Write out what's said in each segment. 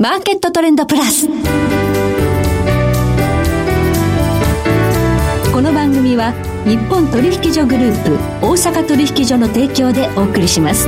マーケットトレンドプラス。この番組は日本取引所グループ大阪取引所の提供でお送りします。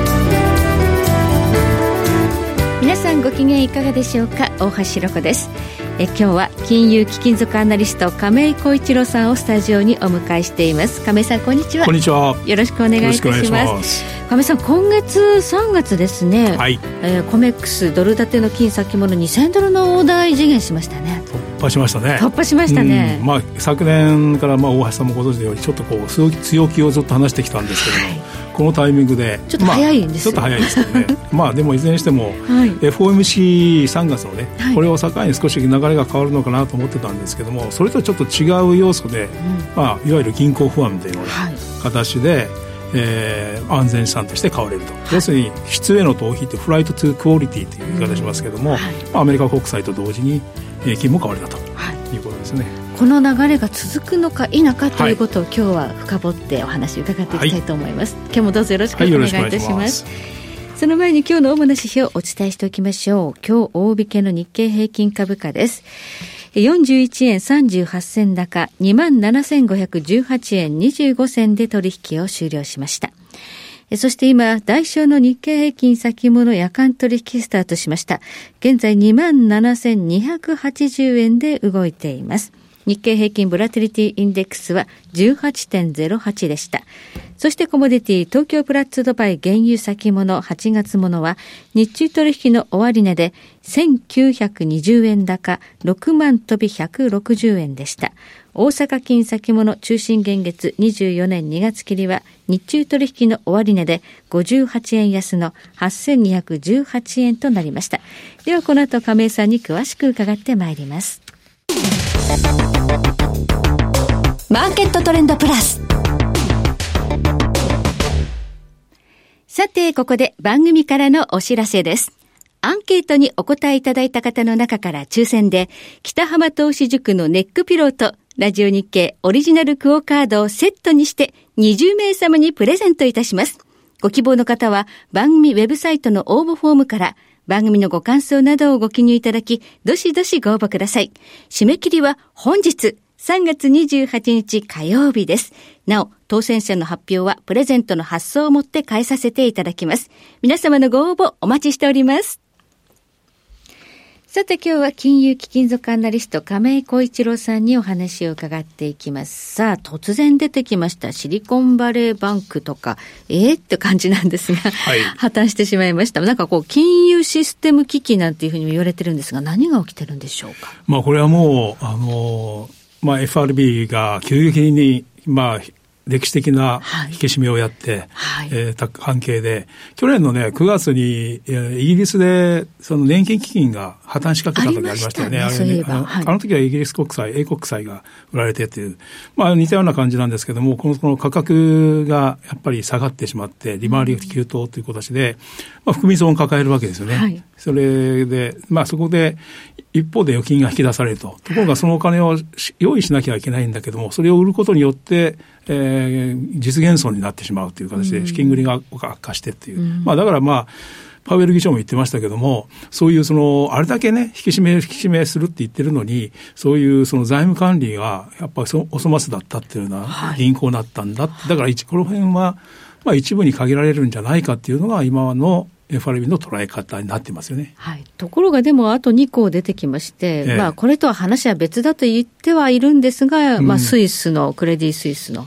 皆さんご機嫌いかがでしょうか？大橋ろ子です。え今日は金融貴金属アナリスト亀井浩一郎さんをスタジオにお迎えしています。亀井さんこんにちは。こんにちは。よろしくお願いいたします亀井さん今月3月ですね、はい。えー、コメックスドル建ての金先物2000ドルの大台次元しましたね。突破しましたね。突破しましたね、まあ、昨年からまあ大橋さんもご存知のようにちょっとこう強気をずっと話してきたんですけども、はい。このタイミングでちょっと早いんです、まあ、ちょっと早いですけどね。まあでもいずれにしても、はい、FOMC3 月のね、はい、これを境に少し流れが変わるのかなと思ってたんですけどもそれとちょっと違う要素で、うん、まあ、いわゆる銀行不安というような形で、はいえー、安全資産として買われると、はい、要するに質への逃避ってフライトトゥクオリティという言い方しますけども、うんはい、アメリカ国債と同時に、えー、金も買われたと、はい、いうことですね。この流れが続くのか否かということを、今日は深掘ってお話伺っていきたいと思います、はい、今日もどうぞよろしくお願いいたします,、その前に今日の主な指標をお伝えしておきましょう。今日大引けの日経平均株価です41円38銭高27,518円25銭で取引を終了しましたそして今、代償の日経平均先物夜間取引スタートしました。現在27,280円で動いています。日経平均ボラティリティインデックスは18.08でした。そしてコモディティ東京プラッツドバイ原油先物8月ものは日中取引の終値で1920円高6万飛び160円でした。大阪金先物中心現月24年2月切りは日中取引の終値で58円安の8218円となりました。ではこの後亀井さんに詳しく伺ってまいります。マーケットトレンドプラス。さて、ここで番組からのお知らせです。アンケートにお答えいただいた方の中から抽選で、北浜投資塾のネックピローと、ラジオ日経オリジナルクオカードをセットにして20名様にプレゼントいたします。ご希望の方は番組ウェブサイトの応募フォームから番組のご感想などをご記入いただき、どしどしご応募ください。締め切りは本日3月28日火曜日です。なお、当選者の発表はプレゼントの発送をもって返させていただきます。皆様のご応募お待ちしております。さて今日は金融貴金属アナリスト亀井浩一郎さんにお話を伺っていきます。さあ突然出てきましたシリコンバレーバンクとか、ええー、って感じなんですが、はい、破綻してしまいました。なんかこう金融システム危機なんていうふうに言われてるんですが何が起きてるんでしょうか？まあこれはもう、あの、まあ FRB が急激にまあ歴史的な引き締めをやって、はい、えー、た関係で、去年のね、9月に、えー、イギリスで、その年金基金が破綻しかけた時ありましたよね。あ、ね、あの、はい、あの時はイギリス国債、英国債が売られてっていう、まあ似たような感じなんですけども、このこの価格がやっぱり下がってしまって、利回りが急騰という形で、まあ含み損を抱えるわけですよね。はい、それで、まあそこで、一方で預金が引き出されると。ところがそのお金を用意しなきゃいけないんだけども、それを売ることによって、えー、実現損になってしまうという形で、資金繰りが悪化してっていう。うん、まあだからまあ、パウエル議長も言ってましたけども、そういうその、あれだけね、引き締め、引き締めするって言ってるのに、そういうその財務管理がやっぱりお粗末だったっていうような銀行だったんだ。はい、だからこの辺は、まあ一部に限られるんじゃないかっていうのが今の FRB の捉え方になってますよね、はい、ところがでも、あと2項出てきまして、ええ、まあ、これとは話は別だと言ってはいるんですが、うん、まあ、スイスの、クレディ・スイスの。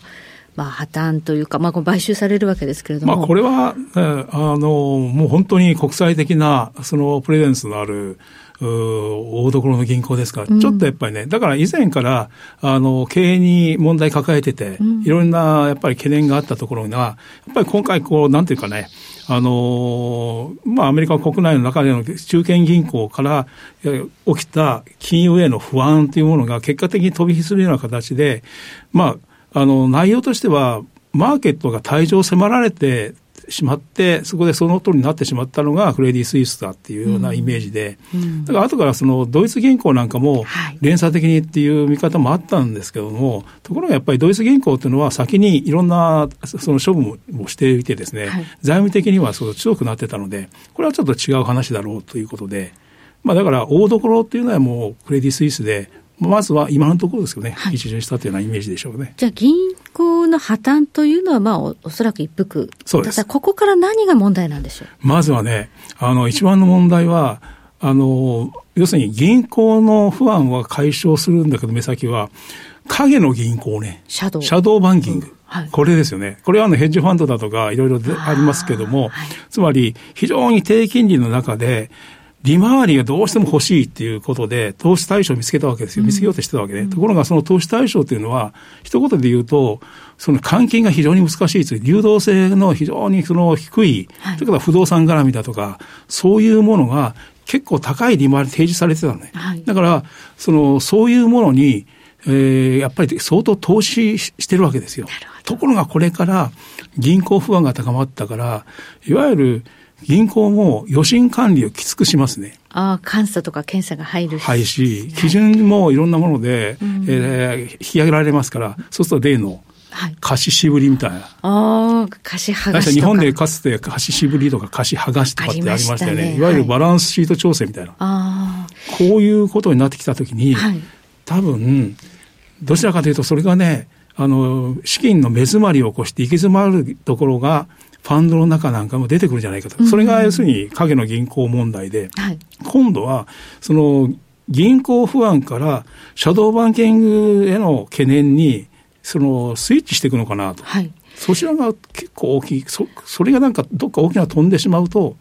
まあ、破綻というか、まあ、買収されるわけですけれども。まあ、これは、えあの、もう本当に国際的な、そのプレゼンスのある、大所の銀行ですか。ら、ちょっとやっぱりね、だから以前から、あの、経営に問題抱えてて、いろんなやっぱり懸念があったところが、やっぱり今回こう、なんていうかね、あのまあ、アメリカ国内の中での中堅銀行から起きた金融への不安というものが結果的に飛び火するような形で、まあ、あの、内容としては、マーケットが退場を迫られてしまって、そこでその通りになってしまったのがクレディ・スイスだっていうようなイメージで、うん。うん、だから後からそのドイツ銀行なんかも連鎖的にっていう見方もあったんですけども、ところがやっぱりドイツ銀行っていうのは先にいろんなその処分をしていてですね、はい、財務的にはそう強くなってたので、これはちょっと違う話だろうということで、まあだから大所っていうのはもうクレディ・スイスで、まずは今のところですよね、はい、一巡したというようなイメージでしょうね。じゃあ銀行の破綻というのは、まあお、おそらく一服。そうです。ここから何が問題なんでしょう？まずはね、あの、一番の問題は、あの、要するに銀行の不安は解消するんだけど、目先は、影の銀行ね。シャドウ。シャドウバンキング。うんはい、これですよね。これはあのヘッジファンドだとかいろいろありますけども、はい、つまり非常に低金利の中で、利回りがどうしても欲しいっていうことで、投資対象を見つけたわけですよ。見つけようとしてたわけで、うん、ところがその投資対象っていうのは、一言で言うと、その換金が非常に難しいという、流動性の非常にその低い、はい、それから不動産絡みだとか、そういうものが結構高い利回り提示されてたのね。はい、だから、その、そういうものに、えー、やっぱり相当投資してるわけですよ。ところがこれから銀行不安が高まったから、いわゆる銀行も余震管理をきつくしますね。ああ、監査とか検査が入るし。はいし、基準もいろんなもので、うん、えー、引き上げられますから、そうすると例の貸ししぶりみたいな。ああ、貸し剥がし日本でかつて貸ししぶりとか貸し剥がしとかってありましたよね。ねいわゆるバランスシート調整みたいな。はい、こういうことになってきたときに、はい、多分、どちらかというとそれがね、あの、資金の目詰まりを起こして行き詰まるところが、ファンドの中なんかも出てくるんじゃないかと。それが要するに影の銀行問題で、はい、今度は、その、銀行不安からシャドーバンキングへの懸念に、その、スイッチしていくのかなと。はい、そちらが結構大きい。そ、それがなんかどっか大きな飛んでしまうと、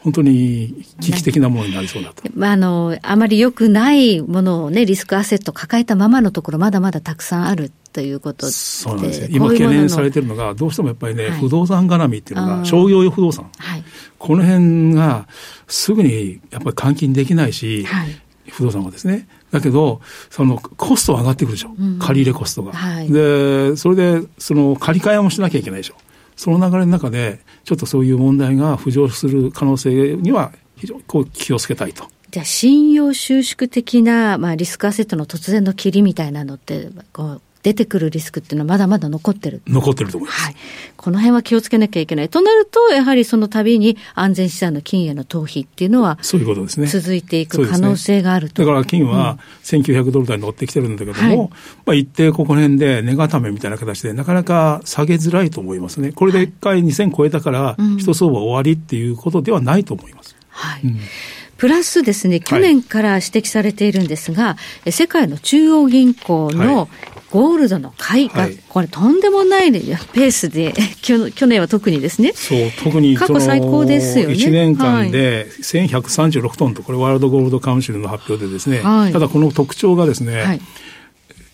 本当に危機的なものになりそうだと。まあ、あの、あまり良くないものをね、リスクアセット抱えたままのところ、まだまだたくさんあるということで。そうなんですよ。今懸念されてるのが、どうしてもやっぱりね、はい、不動産絡みっていうのが、商業用不動産。はい、この辺が、すぐにやっぱり換金できないし、はい、不動産はですね。だけど、そのコストは上がってくるでしょ。うん、借り入れコストが。はい、で、それで、その借り換えもしなきゃいけないでしょ。その流れの中で、ちょっとそういう問題が浮上する可能性には、非常にこう気をつけたいと。じゃあ、信用収縮的な、まあ、リスクアセットの突然の切りみたいなのって、こう出てくるリスクっていうのはまだまだ残ってる残ってると思います。はい。この辺は気をつけなきゃいけない。となると、やはりその度に安全資産の金への逃避っていうのは、そういうことですね。続いていく可能性があると。ね、だから金は1900ドル台に乗ってきてるんだけども、うんまあ一定ここら辺で値固めみたいな形でなかなか下げづらいと思いますね。これで一回2000超えたから、一相場終わりっていうことではないと思います。はい。うんプラスですね、去年から指摘されているんですが、はい、世界の中央銀行のゴールドの買いが、はい、これとんでもないペースで、去年は特にですね。そう、特に過去最高ですよね。1年間で1136トンと、これワールドゴールドカウンシルの発表でですね、はい、ただこの特徴がですね、はい、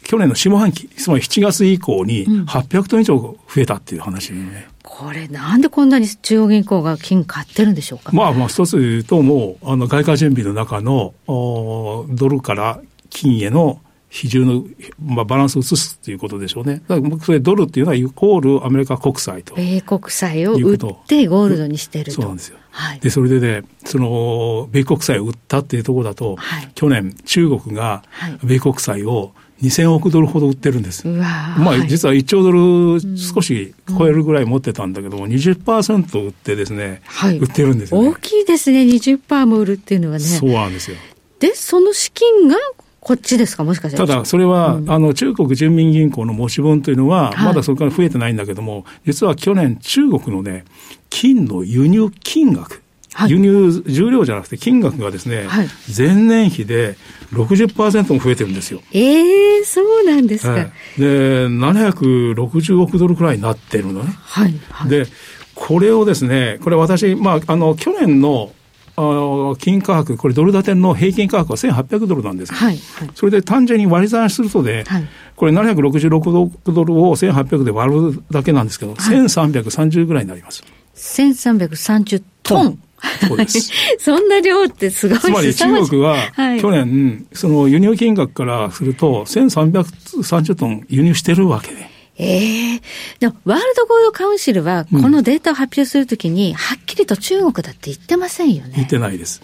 去年の下半期、つまり7月以降に800トン以上増えたっていう話ね。うんこれ、なんでこんなに中央銀行が金買ってるんでしょうか？まあ、まあ、一つ言うと、もう、あの、外貨準備の中の、おドルから金への比重の、まあ、バランスを移すということでしょうね。だからそれドルっていうのはイコールアメリカ国債と。米国債を売ってゴールドにしてると。そうなんですよ。はい、で、それでね、その、米国債を売ったっていうところだと、はい、去年中国が米国債を2000億ドルほど売ってるんです。まあ、実は1兆ドル少し超えるぐらい持ってたんだけども、うん、20%売ってですね、はい、売ってるんですよ、ね、大きいですね、20%も売るっていうのはね。そうなんですよ。で、その資金がこっちですか、もしかしたら。ただ、それは、うん、あの、中国人民銀行の持ち分というのは、まだそこから増えてないんだけども、はい、実は去年、中国のね、金の輸入金額、はい、輸入重量じゃなくて金額がですね、はい、前年比で60%も増えてるんですよ。ええー、そうなんですか。はい、で、760億ドルくらいになってるのね。はい、はい、で、これをですね、これ私、まあ、あの、去年のあの金価格、これドル建ての平均価格は1800ドルなんです。はい、はい、それで単純に割り算するとで、はい、これ766ドルを1800で割るだけなんですけど、はい、1330ぐらいになります。1330トン。そうです。そんな量ってすごいつまり中国は去年、その輸入金額からすると1330トン輸入してるわけで。ええー、でも、ワールドゴールドカウンシルは、このデータを発表するときに、はっきりと中国だって言ってませんよね。言ってないです。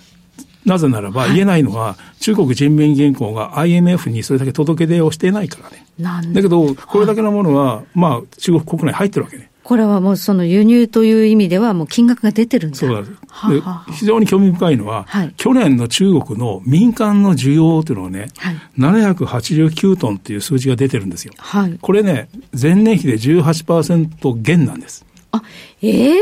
なぜならば、言えないのは、中国人民銀行が IMF にそれだけ届け出をしていないからね。なんだけど、これだけのものは、まあ、中国国内入ってるわけね。これはもうその輸入という意味ではもう金額が出てるんだそうなんです。で非常に興味深いのは、はい、去年の中国の民間の需要というのはね、はい、789トンっていう数字が出てるんですよ。はい、これね、前年比で18%減なんです。あ、ええー、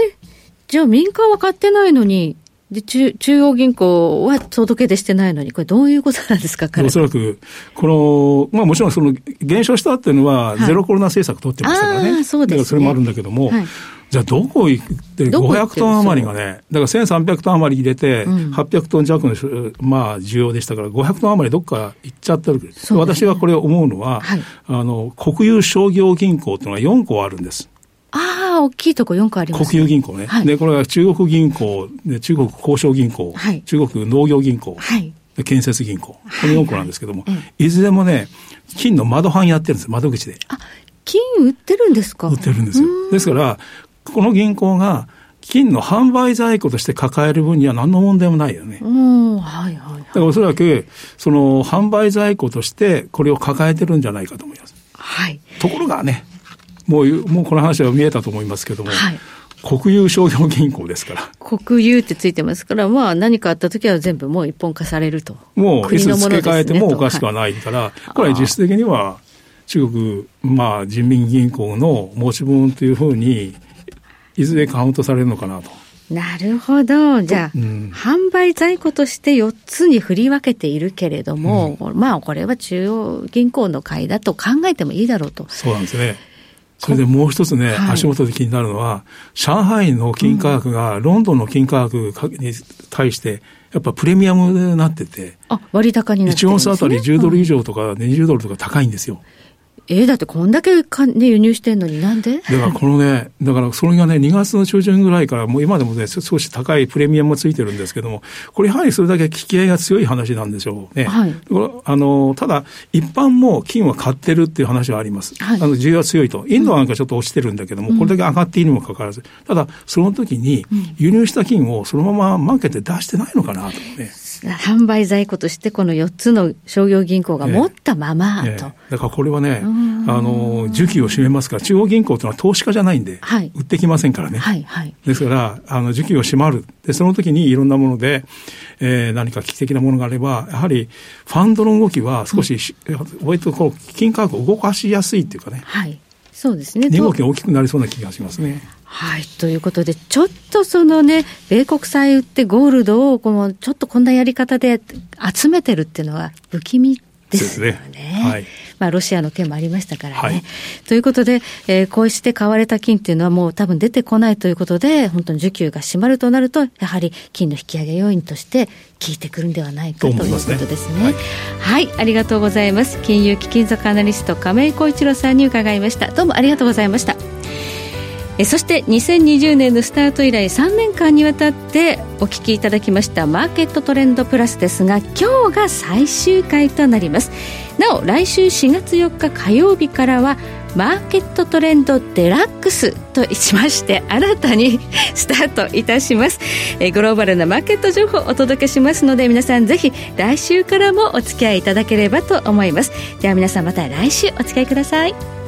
じゃあ民間は買ってないのに、で中中央銀行は届け出してないのに、これ、どういうことなんですか、おそらく、この、まあ、もちろんその減少したっていうのは、ゼロコロナ政策取ってましたからね、はい、そうです、ね、だからそれもあるんだけども、はい、じゃあ、どこ行って、500トン余りがね、だから1300トン余り入れて、800トン弱の、まあ、需要でしたから、500トン余りどっか行っちゃってる、私がこれ思うのは、はい、あの国有商業銀行っていうのが4個あるんです。ああ、大きいとこ4個あります、ね、国有銀行ね。はい、で、これは中国銀行、で中国交渉銀行、はい、中国農業銀行、はい、建設銀行、この4個なんですけども、はいはい、いずれもね、金の窓販やってるんです、窓口で。あ、金売ってるんですか？売ってるんですよ。ですから、この銀行が、金の販売在庫として抱える分には何の問題もないよね。はいはいはい。だからおそらく、その販売在庫としてこれを抱えてるんじゃないかと思います。はい。ところがね、もう、もうこの話は見えたと思いますけども、はい、国有商業銀行ですから。国有ってついてますから、まあ何かあったときは全部もう一本化されると。もう、いつ付け替えてもおかしくはないから、はい、これは実質的には中国、まあ人民銀行の持ち分というふうに、いずれカウントされるのかなと。なるほど。じゃあ、うん、販売在庫として4つに振り分けているけれども、うん、まあこれは中央銀行の買いだと考えてもいいだろうと。そうなんですね。それでもう一つね、はい、足元で気になるのは、上海の金価格がロンドンの金価格に対して、やっぱプレミアムになってて、あ割高になってるね、1オンスあたり10ドル以上とか20ドルとか高いんですよ。えー、だってこんだけか、ね、輸入してんのになんで？だからこのね、だからそれがね、2月の中旬ぐらいから、もう今でもね、少し高いプレミアムもついてるんですけども、これやはりそれだけ引き合いが強い話なんでしょうね。はい、あのただ、一般も金は買ってるっていう話はあります。はい、あの需要は強いと。インドなんかちょっと落ちてるんだけども、うん、これだけ上がっているにもかかわらず、ただ、その時に輸入した金をそのままマーケットで出してないのかなとね。販売在庫としてこの4つの商業銀行が持ったままと。えええ、だからこれはね、あの、需給を占めますから、中央銀行というのは投資家じゃないんで、はい、売ってきませんからね。はいはい、ですから、あの、需給を占まる。で、その時にいろんなもので、えー、何か危機的なものがあれば、やはりファンドの動きは少し、うん、割とこう、金価格を動かしやすいっていうかね。はい。そうですね。値動きが大きくなりそうな気がしますね。はい。ということで、ちょっとそのね、米国債売ってゴールドを、この、ちょっとこんなやり方で集めてるっていうのは不気味ですよね。ねはい。まあ、ロシアの件もありましたからね。はい、ということで、えー、こうして買われた金っていうのはもう多分出てこないということで、本当に需給が閉まるとなると、やはり金の引き上げ要因として効いてくるんではないかということですね。はい、はい、ありがとうございます。金融貴金属アナリスト亀井浩一郎さんに伺いました。どうもありがとうございました。えそして2020年のスタート以来3年間にわたってお聞きいただきましたマーケットトレンドプラスですが今日が最終回となります。なお来週4月4日火曜日からはマーケットトレンドデラックスとしまして新たにスタートいたします。えグローバルなマーケット情報をお届けしますので皆さんぜひ来週からもお付き合いいただければと思います。では皆さんまた来週お付き合いください。